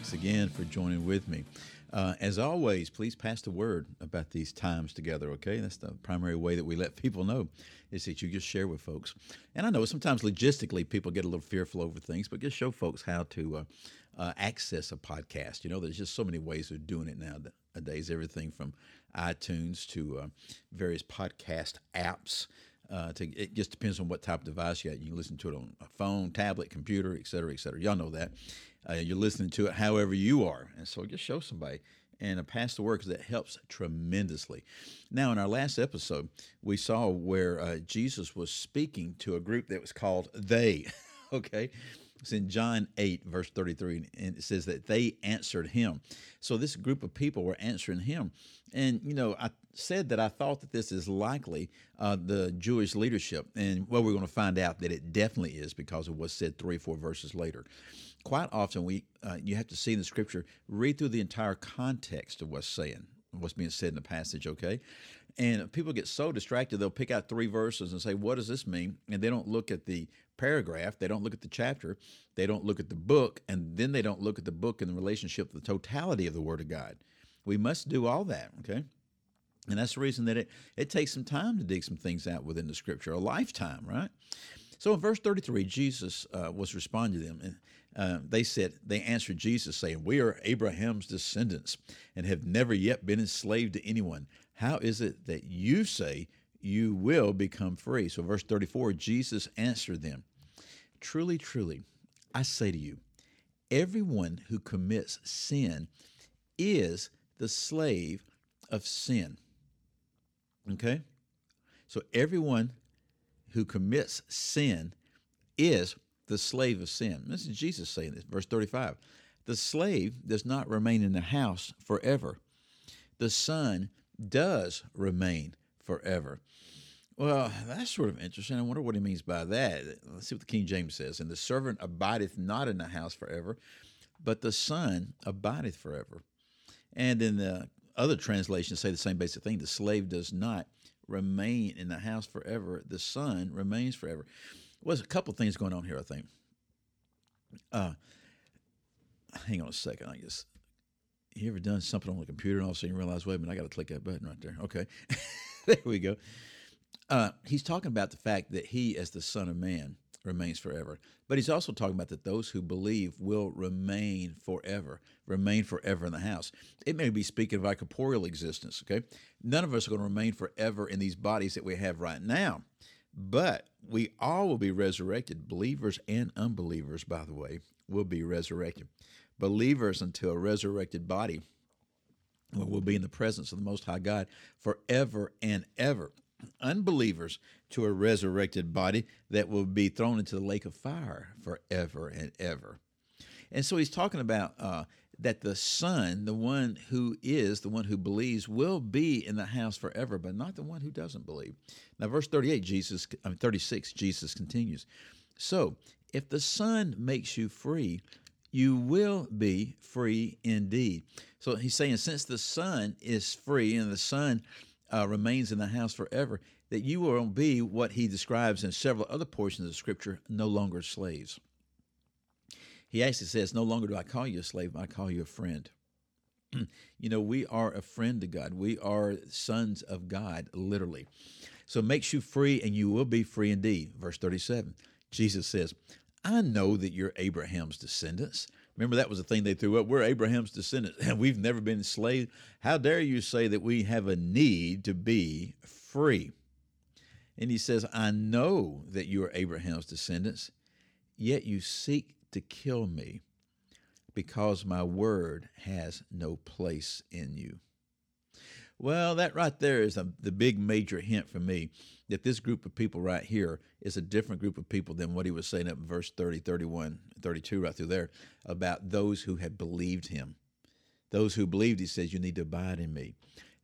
Thanks again for joining with me. Uh, as always, please pass the word about these times together, okay? That's the primary way that we let people know is that you just share with folks. And I know sometimes logistically people get a little fearful over things, but just show folks how to uh, uh, access a podcast. You know, there's just so many ways of doing it nowadays, everything from iTunes to uh, various podcast apps. Uh, to, it just depends on what type of device you have. You can listen to it on a phone, tablet, computer, et cetera, et cetera. Y'all know that. Uh, you're listening to it however you are. And so just show somebody and pass the because that helps tremendously. Now, in our last episode, we saw where uh, Jesus was speaking to a group that was called they. okay. It's in John 8, verse 33, and it says that they answered him. So this group of people were answering him. And, you know, I said that I thought that this is likely uh, the Jewish leadership. And, well, we're going to find out that it definitely is because of what's said three, or four verses later. Quite often, we uh, you have to see in the scripture, read through the entire context of what's saying, what's being said in the passage, okay? And people get so distracted, they'll pick out three verses and say, What does this mean? And they don't look at the paragraph, they don't look at the chapter, they don't look at the book, and then they don't look at the book in the relationship, to the totality of the Word of God. We must do all that, okay? And that's the reason that it, it takes some time to dig some things out within the scripture, a lifetime, right? So in verse 33, Jesus uh, was responding to them. And uh, they said, they answered Jesus, saying, We are Abraham's descendants and have never yet been enslaved to anyone. How is it that you say you will become free? So, verse 34, Jesus answered them, Truly, truly, I say to you, everyone who commits sin is the slave of sin. Okay? So everyone who commits sin is the slave of sin. This is Jesus saying this, verse 35. The slave does not remain in the house forever. The son does remain forever. Well, that's sort of interesting. I wonder what he means by that. Let's see what the King James says. And the servant abideth not in the house forever, but the son abideth forever. And in the other translations say the same basic thing. The slave does not remain in the house forever. The son remains forever. Well, there's a couple things going on here, I think. Uh, hang on a second. I guess you ever done something on the computer and all of a sudden you realize, wait a minute, I got to click that button right there. Okay, there we go. Uh, he's talking about the fact that he, as the Son of Man, remains forever. But he's also talking about that those who believe will remain forever, remain forever in the house. It may be speaking of our corporeal existence, okay? None of us are going to remain forever in these bodies that we have right now. But we all will be resurrected. Believers and unbelievers, by the way, will be resurrected. Believers into a resurrected body will be in the presence of the Most High God forever and ever unbelievers to a resurrected body that will be thrown into the lake of fire forever and ever. And so he's talking about uh, that the Son, the one who is, the one who believes, will be in the house forever, but not the one who doesn't believe. Now, verse 38, Jesus, I mean, 36, Jesus continues. So, if the Son makes you free, you will be free indeed. So he's saying, since the Son is free and the Son uh, remains in the house forever, that you will be what he describes in several other portions of Scripture, no longer slaves. He actually says, No longer do I call you a slave, I call you a friend. you know, we are a friend to God. We are sons of God, literally. So makes you free, and you will be free indeed. Verse 37, Jesus says, I know that you're Abraham's descendants. Remember, that was the thing they threw up. We're Abraham's descendants, and we've never been enslaved. How dare you say that we have a need to be free? And he says, I know that you are Abraham's descendants, yet you seek to kill me because my word has no place in you. Well, that right there is a, the big major hint for me that this group of people right here is a different group of people than what he was saying up in verse 30, 31, 32, right through there about those who had believed him. Those who believed, he says, you need to abide in me.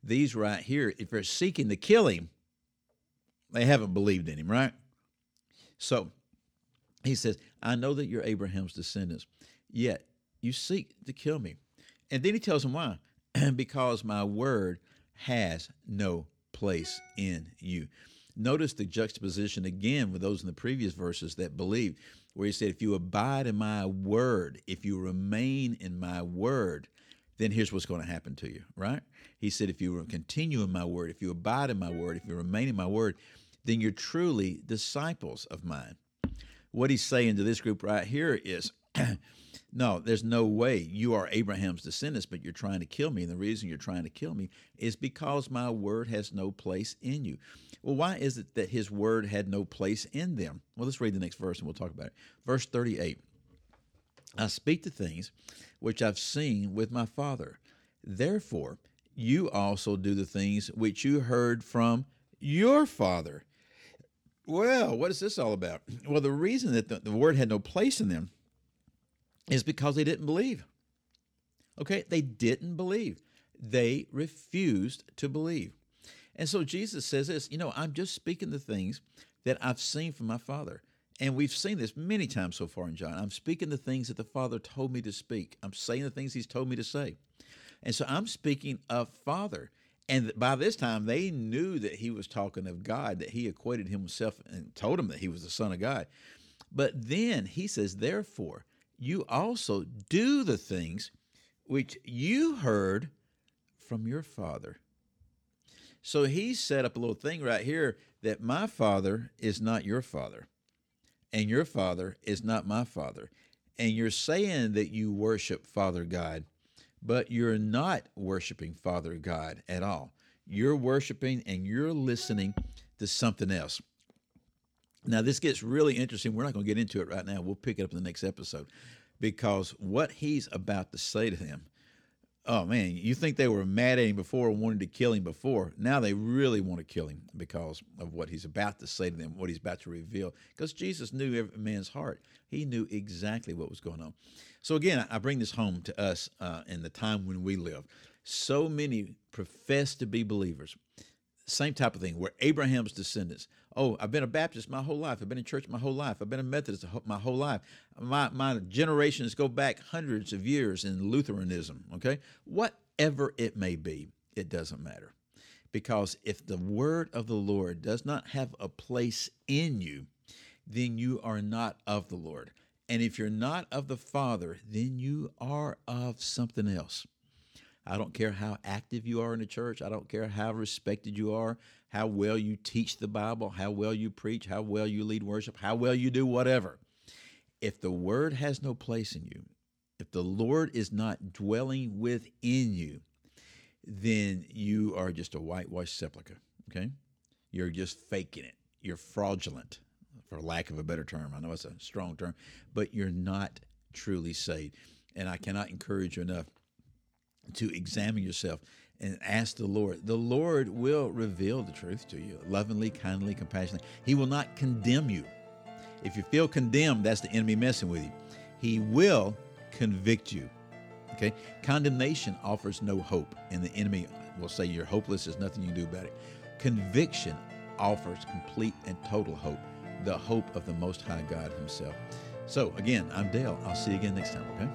These right here, if they're seeking to kill him, they haven't believed in him, right? So He says, I know that you're Abraham's descendants, yet you seek to kill me. And then he tells him why. because my word has no place in you. Notice the juxtaposition again with those in the previous verses that believe, where he said, If you abide in my word, if you remain in my word, then here's what's going to happen to you, right? He said, If you continue in my word, if you abide in my word, if you remain in my word, then you're truly disciples of mine. What he's saying to this group right here is, no, there's no way you are Abraham's descendants, but you're trying to kill me. And the reason you're trying to kill me is because my word has no place in you. Well, why is it that his word had no place in them? Well, let's read the next verse and we'll talk about it. Verse 38 I speak the things which I've seen with my Father. Therefore, you also do the things which you heard from your Father. Well, what is this all about? Well, the reason that the, the word had no place in them is because they didn't believe. Okay, they didn't believe. They refused to believe. And so Jesus says this, you know, I'm just speaking the things that I've seen from my Father. And we've seen this many times so far in John. I'm speaking the things that the Father told me to speak. I'm saying the things He's told me to say. And so I'm speaking of Father. And by this time, they knew that he was talking of God, that he equated himself and told him that he was the Son of God. But then he says, Therefore, you also do the things which you heard from your father. So he set up a little thing right here that my father is not your father, and your father is not my father. And you're saying that you worship Father God, but you're not worshiping Father God at all. You're worshiping and you're listening to something else. Now, this gets really interesting. We're not going to get into it right now. We'll pick it up in the next episode because what he's about to say to them, oh man, you think they were mad at him before wanted to kill him before. Now they really want to kill him because of what he's about to say to them, what he's about to reveal. Because Jesus knew every man's heart, he knew exactly what was going on. So, again, I bring this home to us uh, in the time when we live. So many profess to be believers. Same type of thing. We're Abraham's descendants. Oh, I've been a Baptist my whole life. I've been in church my whole life. I've been a Methodist my whole life. My, my generations go back hundreds of years in Lutheranism, okay? Whatever it may be, it doesn't matter. Because if the word of the Lord does not have a place in you, then you are not of the Lord. And if you're not of the Father, then you are of something else. I don't care how active you are in the church. I don't care how respected you are, how well you teach the Bible, how well you preach, how well you lead worship, how well you do whatever. If the word has no place in you, if the Lord is not dwelling within you, then you are just a whitewashed sepulcher. Okay? You're just faking it. You're fraudulent, for lack of a better term. I know it's a strong term, but you're not truly saved. And I cannot encourage you enough to examine yourself and ask the Lord. The Lord will reveal the truth to you lovingly, kindly, compassionately. He will not condemn you. If you feel condemned, that's the enemy messing with you. He will convict you. Okay? Condemnation offers no hope, and the enemy will say you're hopeless, there's nothing you can do about it. Conviction offers complete and total hope, the hope of the Most High God Himself. So, again, I'm Dale. I'll see you again next time, okay?